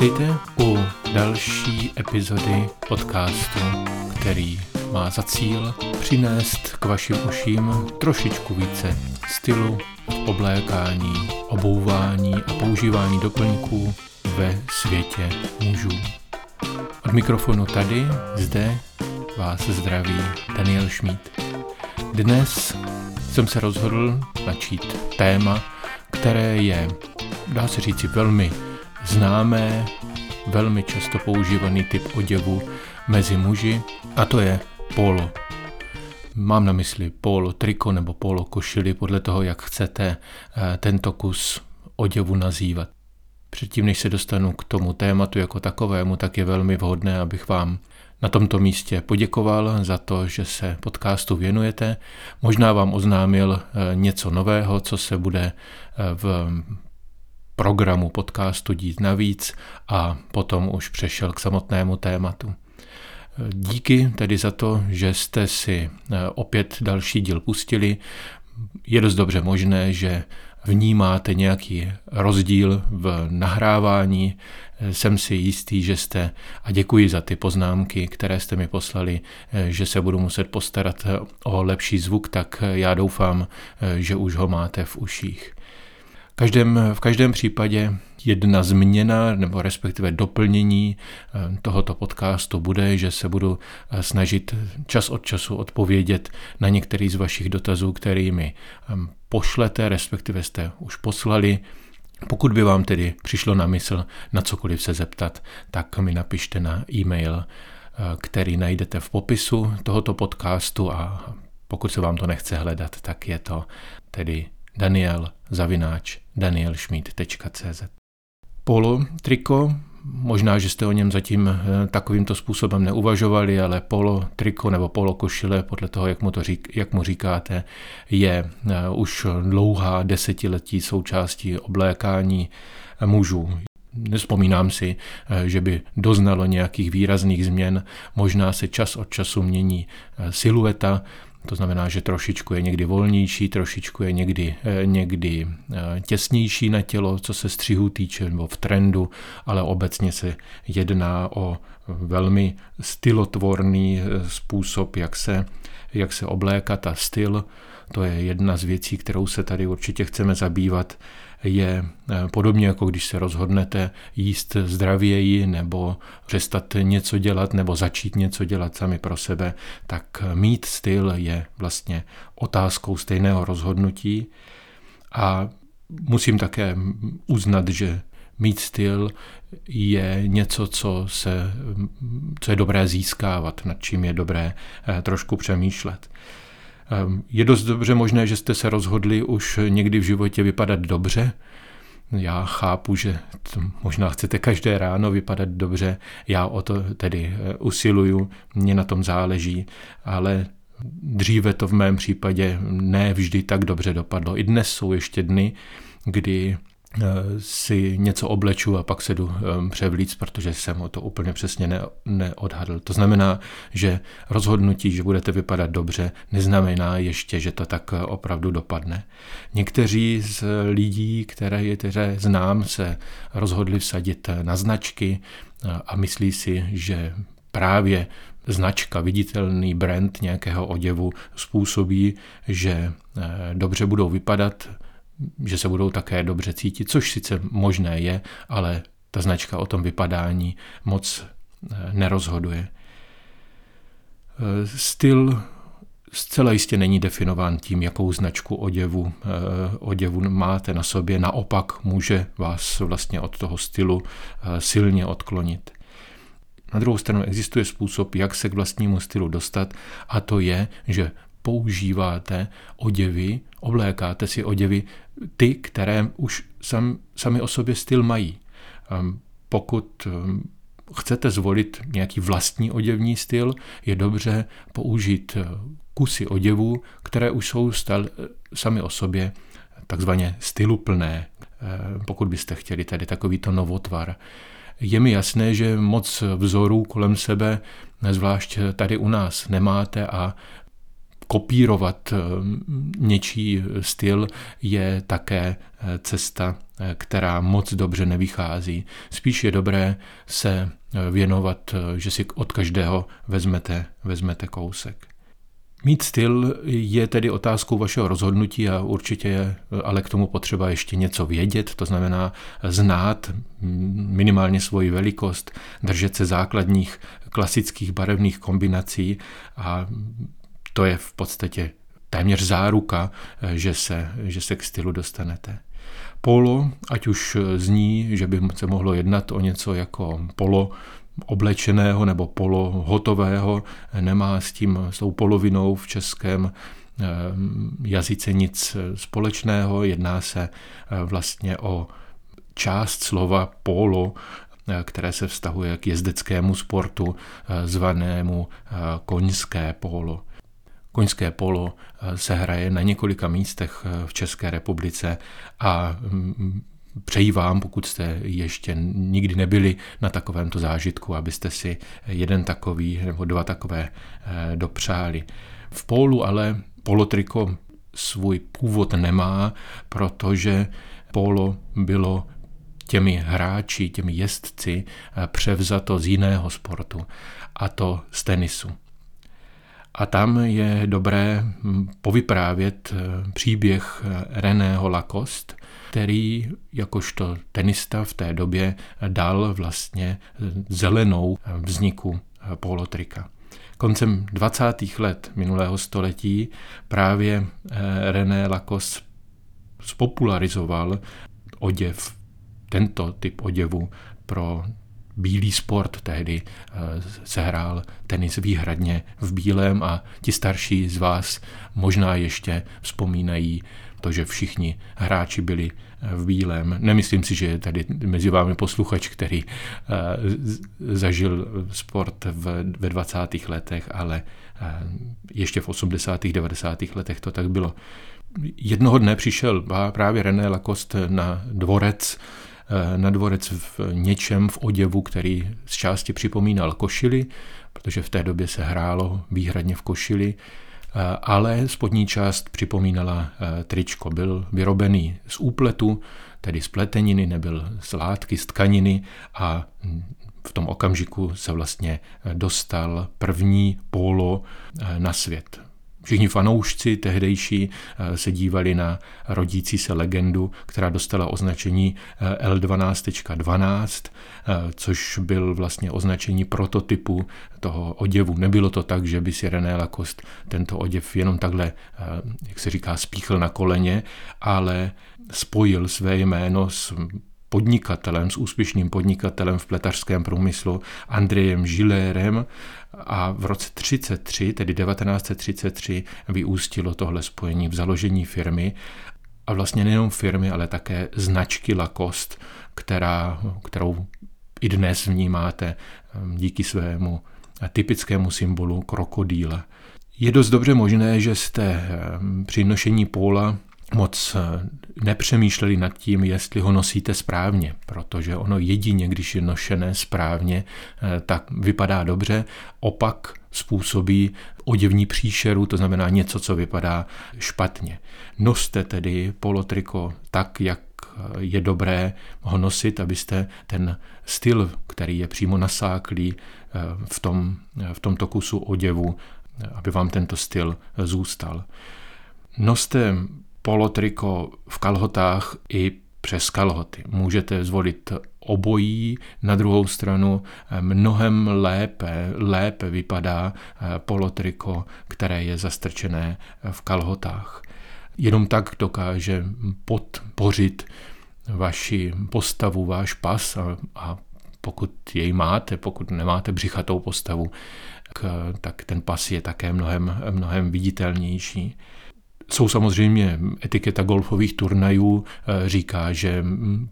Vítejte u další epizody podcastu, který má za cíl přinést k vašim uším trošičku více stylu, oblékání, obouvání a používání doplňků ve světě mužů. Od mikrofonu tady, zde vás zdraví Daniel Schmid. Dnes jsem se rozhodl načít téma, které je, dá se říci, velmi známé, velmi často používaný typ oděvu mezi muži, a to je polo. Mám na mysli polo triko nebo polo košily, podle toho, jak chcete eh, tento kus oděvu nazývat. Předtím, než se dostanu k tomu tématu jako takovému, tak je velmi vhodné, abych vám na tomto místě poděkoval za to, že se podcastu věnujete. Možná vám oznámil eh, něco nového, co se bude eh, v programu podcastu dít navíc a potom už přešel k samotnému tématu. Díky tedy za to, že jste si eh, opět další díl pustili. Je dost dobře možné, že vnímáte nějaký rozdíl v nahrávání. Jsem si jistý, že jste, a děkuji za ty poznámky, které jste mi poslali, eh, že se budu muset postarat o lepší zvuk, tak já doufám, že už ho máte v uších každém, v každém případě jedna změna nebo respektive doplnění eh, tohoto podcastu bude, že se budu eh, snažit čas od času odpovědět na některý z vašich dotazů, kterými ehm, pošlete, respektive jste už poslali. Pokud by vám tedy přišlo na mysl na cokoliv se zeptat, tak mi napište na e-mail, eh, který najdete v popisu tohoto podcastu a pokud se vám to nechce hledat, tak je to tedy daniel zavináč danielschmidt.cz Polo triko, možná, že jste o něm zatím eh, takovýmto způsobem neuvažovali, ale polo triko nebo polo košile, podle toho, jak mu, to řík, jak mu říkáte, je eh, už dlouhá desetiletí součástí oblékání mužů. Nespomínám si, eh, že by doznalo nějakých výrazných změn. Možná se čas od času mění silueta, to znamená, že trošičku je někdy volnější, trošičku je někdy, eh, někdy eh, těsnější na tělo, co se střihu týče, nebo v trendu, ale obecně se jedná o velmi stylotvorný eh, způsob, jak se, jak se oblékat a styl. To je jedna z věcí, kterou se tady určitě chceme zabývat je eh, podobně jako když se rozhodnete jíst zdravěji nebo přestat něco dělat nebo začít něco dělat sami pro sebe, tak mít styl je vlastně otázkou stejného rozhodnutí a musím také uznat, že mít styl je něco, co, se, co je dobré získávat, nad čím je dobré eh, trošku přemýšlet. Ehm, je dost dobře možné, že jste se rozhodli už někdy v životě vypadat dobře. Já chápu, že možná chcete každé ráno vypadat dobře, já o to tedy eh, usiluju, mě na tom záleží, ale dříve to v mém případě ne vždy tak dobře dopadlo. I dnes jsou ještě dny, kdy si něco obleču a pak se jdu převlíc, protože jsem o to úplně přesně ne, neodhadl. To znamená, že rozhodnutí, že budete vypadat dobře, neznamená ještě, že to tak opravdu dopadne. Někteří z lidí, které, které znám, se rozhodli vsadit na značky a myslí si, že právě značka, viditelný brand nějakého oděvu způsobí, že eh, dobře budou vypadat, že se budou také dobře cítit, což sice možné je, ale ta značka o tom vypadání moc eh, nerozhoduje. Eh, styl zcela jistě není definován tím, jakou značku oděvu, eh, oděvu máte na sobě. Naopak může vás vlastně od toho stylu silně odklonit. Na druhou stranu existuje způsob, jak se k vlastnímu stylu dostat, a to je, že používáte oděvy, oblékáte si oděvy ty, které už sam, sami o sobě styl mají. Ehm, pokud ehm, chcete zvolit nějaký vlastní oděvní styl, je dobře použít eh, kusy oděvů, které už jsou stal, eh, sami o sobě takzvaně styluplné, ehm, pokud byste chtěli tady takovýto novotvar. Je mi jasné, že moc vzorů kolem sebe, zvlášť tady u nás, nemáte a kopírovat něčí styl je také cesta, která moc dobře nevychází. Spíš je dobré se věnovat, že si od každého vezmete, vezmete kousek. Mít styl je tedy otázkou vašeho rozhodnutí a určitě je ale k tomu potřeba ještě něco vědět, to znamená znát minimálně svoji velikost, držet se základních klasických barevných kombinací a to je v podstatě téměř záruka, že se, že se k stylu dostanete. Polo, ať už zní, že by se mohlo jednat o něco jako polo oblečeného nebo polo hotového, nemá s tím, s tou polovinou v českém eh, jazyce nic společného. Jedná se eh, vlastně o část slova polo, eh, které se vztahuje k jezdeckému sportu zvanému koňské polo. Koňské polo se hraje na několika místech v České republice a mm, Přeji vám, pokud jste ještě nikdy nebyli na takovémto zážitku, abyste si jeden takový nebo dva takové eh, dopřáli. V pólu ale polotriko svůj původ nemá, protože polo bylo těmi hráči, těmi jezdci eh, převzato z jiného sportu, a to z tenisu. A tam je dobré hm, povyprávět eh, příběh Reného Lacoste, který jakožto tenista v té době dal vlastně zelenou vzniku polotrika. Koncem 20. let minulého století právě eh, René Lacoste spopularizoval oděv, tento typ oděvu pro bílý sport tehdy eh, sehrál tenis výhradně v bílém a ti starší z vás možná ještě vzpomínají to, že všichni hráči byli eh, v bílém. Nemyslím si, že je tady mezi vámi posluchač, který eh, zažil sport ve 20. letech, ale ještě v 80. 90. letech to tak bylo. Jednoho dne přišel právě René Lacoste na dvorec na dvorec v něčem v oděvu, který z části připomínal košily, protože v té době se hrálo výhradně v košili, eh, ale spodní část připomínala eh, tričko. Byl vyrobený z úpletu, tedy z pleteniny, nebyl z látky, z tkaniny a hm, v tom okamžiku se vlastně dostal první polo na svět. Všichni fanoušci tehdejší eh, se dívali na rodící se legendu, která dostala označení L12.12, ,12, eh, což byl vlastně označení prototypu toho oděvu. Nebylo to tak, že by si René Lacoste tento oděv jenom takhle, eh, jak se říká, spíchl na koleně, ale spojil své jméno s podnikatelem, s úspěšným podnikatelem v pletařském průmyslu Andrejem Žilérem a v roce 33, tedy 1933, vyústilo tohle spojení v založení firmy a vlastně nejenom firmy, ale také značky Lacoste, která, kterou i dnes vnímáte ehm, díky svému typickému symbolu krokodýla. Je dost dobře možné, že jste ehm, při nošení póla moc eh, nepřemýšleli nad tím, jestli ho nosíte správně, protože ono jedině, když je nošené správně, eh, tak vypadá dobře, opak způsobí oděvní příšeru, to znamená něco, co vypadá špatně. Noste tedy polotriko tak, jak eh, je dobré ho nosit, abyste ten styl, který je přímo nasáklý v, tom, v tomto kusu oděvu, aby vám tento styl zůstal. Noste polotriko v kalhotách i přes kalhoty. Můžete zvolit obojí, na druhou stranu eh, mnohem lépe, lépe vypadá eh, polotriko, které je zastrčené eh, v kalhotách. Jenom tak dokáže podpořit vaši postavu, váš pas a, a pokud jej máte, pokud nemáte břichatou postavu, tak ten pas je také mnohem, mnohem viditelnější. Jsou samozřejmě etiketa golfových turnajů eh, říká, že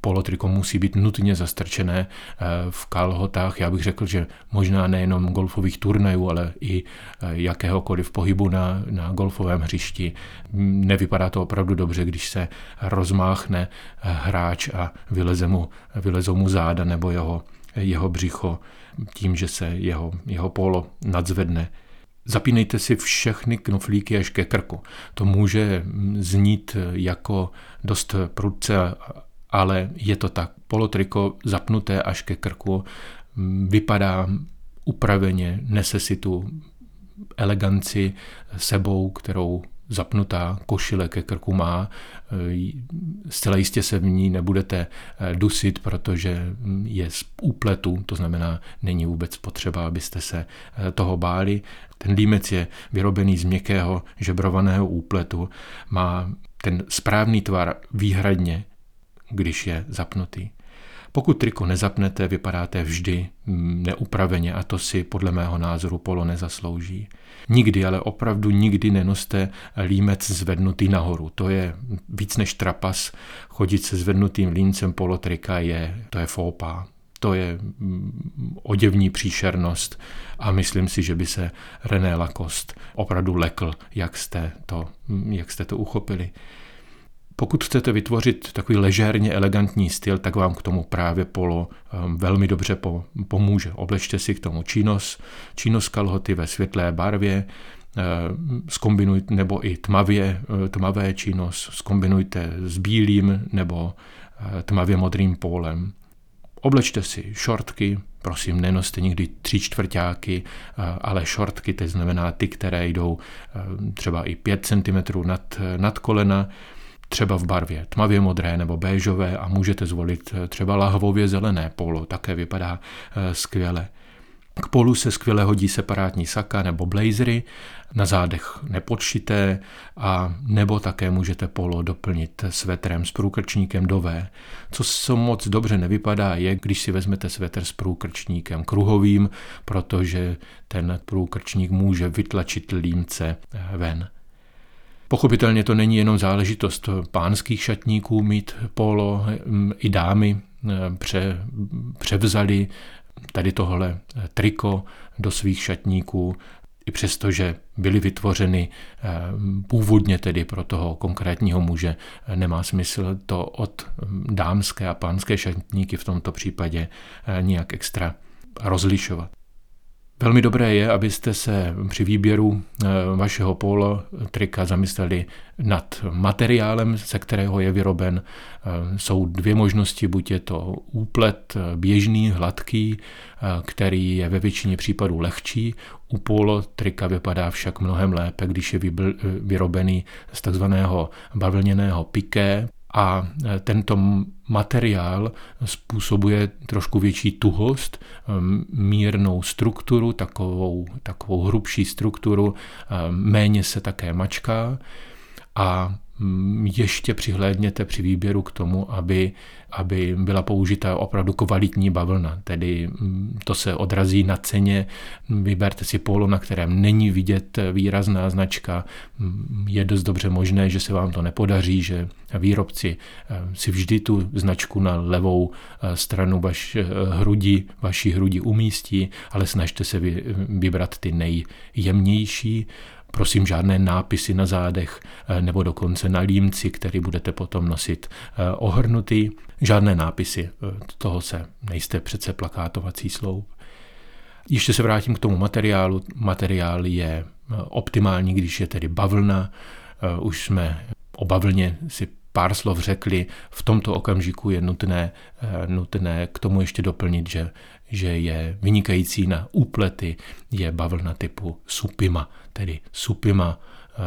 polotriko musí být nutně zastrčené eh, v kalhotách. Já bych řekl, že možná nejenom golfových turnajů, ale i eh, jakéhokoliv pohybu na, na golfovém hřišti. Nevypadá to opravdu dobře, když se rozmáchne hráč a vyleze mu, vylezou mu záda nebo jeho, jeho břicho tím, že se jeho, jeho polo nadzvedne Zapínejte si všechny knoflíky až ke krku. To může znít jako dost prudce, ale je to tak. Polotriko zapnuté až ke krku vypadá upraveně, nese si tu eleganci sebou, kterou zapnutá košile ke krku má. Zcela jistě se v ní nebudete dusit, protože je z úpletu, to znamená, není vůbec potřeba, abyste se toho báli. Ten límec je vyrobený z měkkého žebrovaného úpletu, má ten správný tvar výhradně, když je zapnutý. Pokud triko nezapnete, vypadáte vždy neupraveně a to si podle mého názoru polo nezaslouží. Nikdy, ale opravdu nikdy nenoste límec zvednutý nahoru. To je víc než trapas. Chodit se zvednutým límcem polotrika je, to je fópa. To je mm, oděvní příšernost a myslím si, že by se René Lacoste opravdu lekl, jak jste to, jak jste to uchopili. Pokud chcete vytvořit takový ležérně elegantní styl, tak vám k tomu právě polo um, velmi dobře pomůže. Oblečte si k tomu čínos, čínos kalhoty ve světlé barvě, skombinujte, uh, nebo i tmavě, uh, tmavé čínos, skombinujte s bílým nebo uh, tmavě modrým pólem. Oblečte si šortky, prosím, nenoste nikdy tři čtvrtáky, ale šortky, to znamená ty, které jdou třeba i 5 cm nad, nad kolena, třeba v barvě tmavě modré nebo béžové a můžete zvolit eh, třeba lahvově zelené polo, také vypadá eh, skvěle. K polu se skvěle hodí separátní saka nebo blazery, na zádech nepodšité a nebo také můžete polo doplnit svetrem s průkrčníkem do V. Co se moc dobře nevypadá je, když si vezmete svetr s průkrčníkem kruhovým, protože ten průkrčník může vytlačit límce eh, ven. Pochopitelně to není jenom záležitost pánských šatníků mít polo, i dámy eh, pře, převzali tady tohle triko do svých šatníků, i přesto, že byly vytvořeny eh, původně tedy pro toho konkrétního muže, nemá smysl to od dámské a pánské šatníky v tomto případě eh, nějak extra rozlišovat. Velmi dobré je, abyste se při výběru eh, vašeho polo trika zamysleli nad materiálem, ze kterého je vyroben. Eh, jsou dvě možnosti, buď je to úplet eh, běžný, hladký, který je ve většině případů lehčí. U polo trika vypadá však mnohem lépe, když je vyrobený z takzvaného bavlněného piké, a e, tento materiál způsobuje trošku větší tuhost, e, mírnou strukturu, takovou, takovou hrubší strukturu, e, méně se také mačká. A ještě přihlédněte při výběru k tomu, aby, aby byla použita opravdu kvalitní bavlna, tedy mm, to se odrazí na ceně, vyberte si polo, na kterém není vidět výrazná značka, mm, je dost dobře možné, že se vám to nepodaří, že výrobci eh, si vždy tu značku na levou eh, stranu vaš eh, hrudi, vaší hrudi umístí, ale snažte se vybrat ty nejjemnější, Prosím, žádné nápisy na zádech eh, nebo dokonce na límci, který budete potom nosit eh, ohrnutý. Žádné nápisy, eh, toho se nejste přece plakátovací sloup. Ještě se vrátím k tomu materiálu. Materiál je optimální, když je tedy bavlna. Už jsme o bavlně si pár slov řekli, v tomto okamžiku je nutné, nutné k tomu ještě doplnit, že že je vynikající na úplety, je bavlna typu supima, tedy supima eh,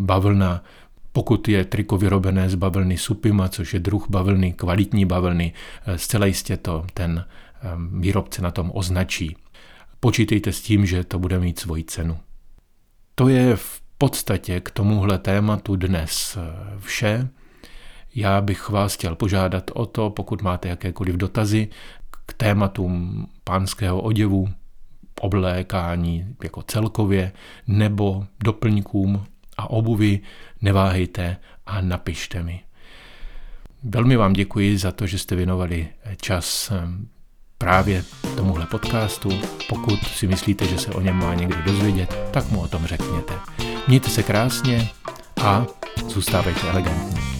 bavlna, pokud je triko vyrobené z bavlny supima, což je druh bavlny, kvalitní bavlny, eh, zcela jistě to ten eh, výrobce na tom označí. Počítejte s tím, že to bude mít svoji cenu. To je v podstatě k tomuhle tématu dnes vše. Já bych vás chtěl požádat o to, pokud máte jakékoliv dotazy, k tématům pánského oděvu, oblékání jako celkově, nebo doplňkům a obuvy, neváhejte a napište mi. Velmi vám děkuji za to, že jste věnovali čas ehm, právě tomuhle podcastu. Pokud si myslíte, že se o něm má někdo dozvědět, tak mu o tom řekněte. Mějte se krásně a zůstávejte elegantní.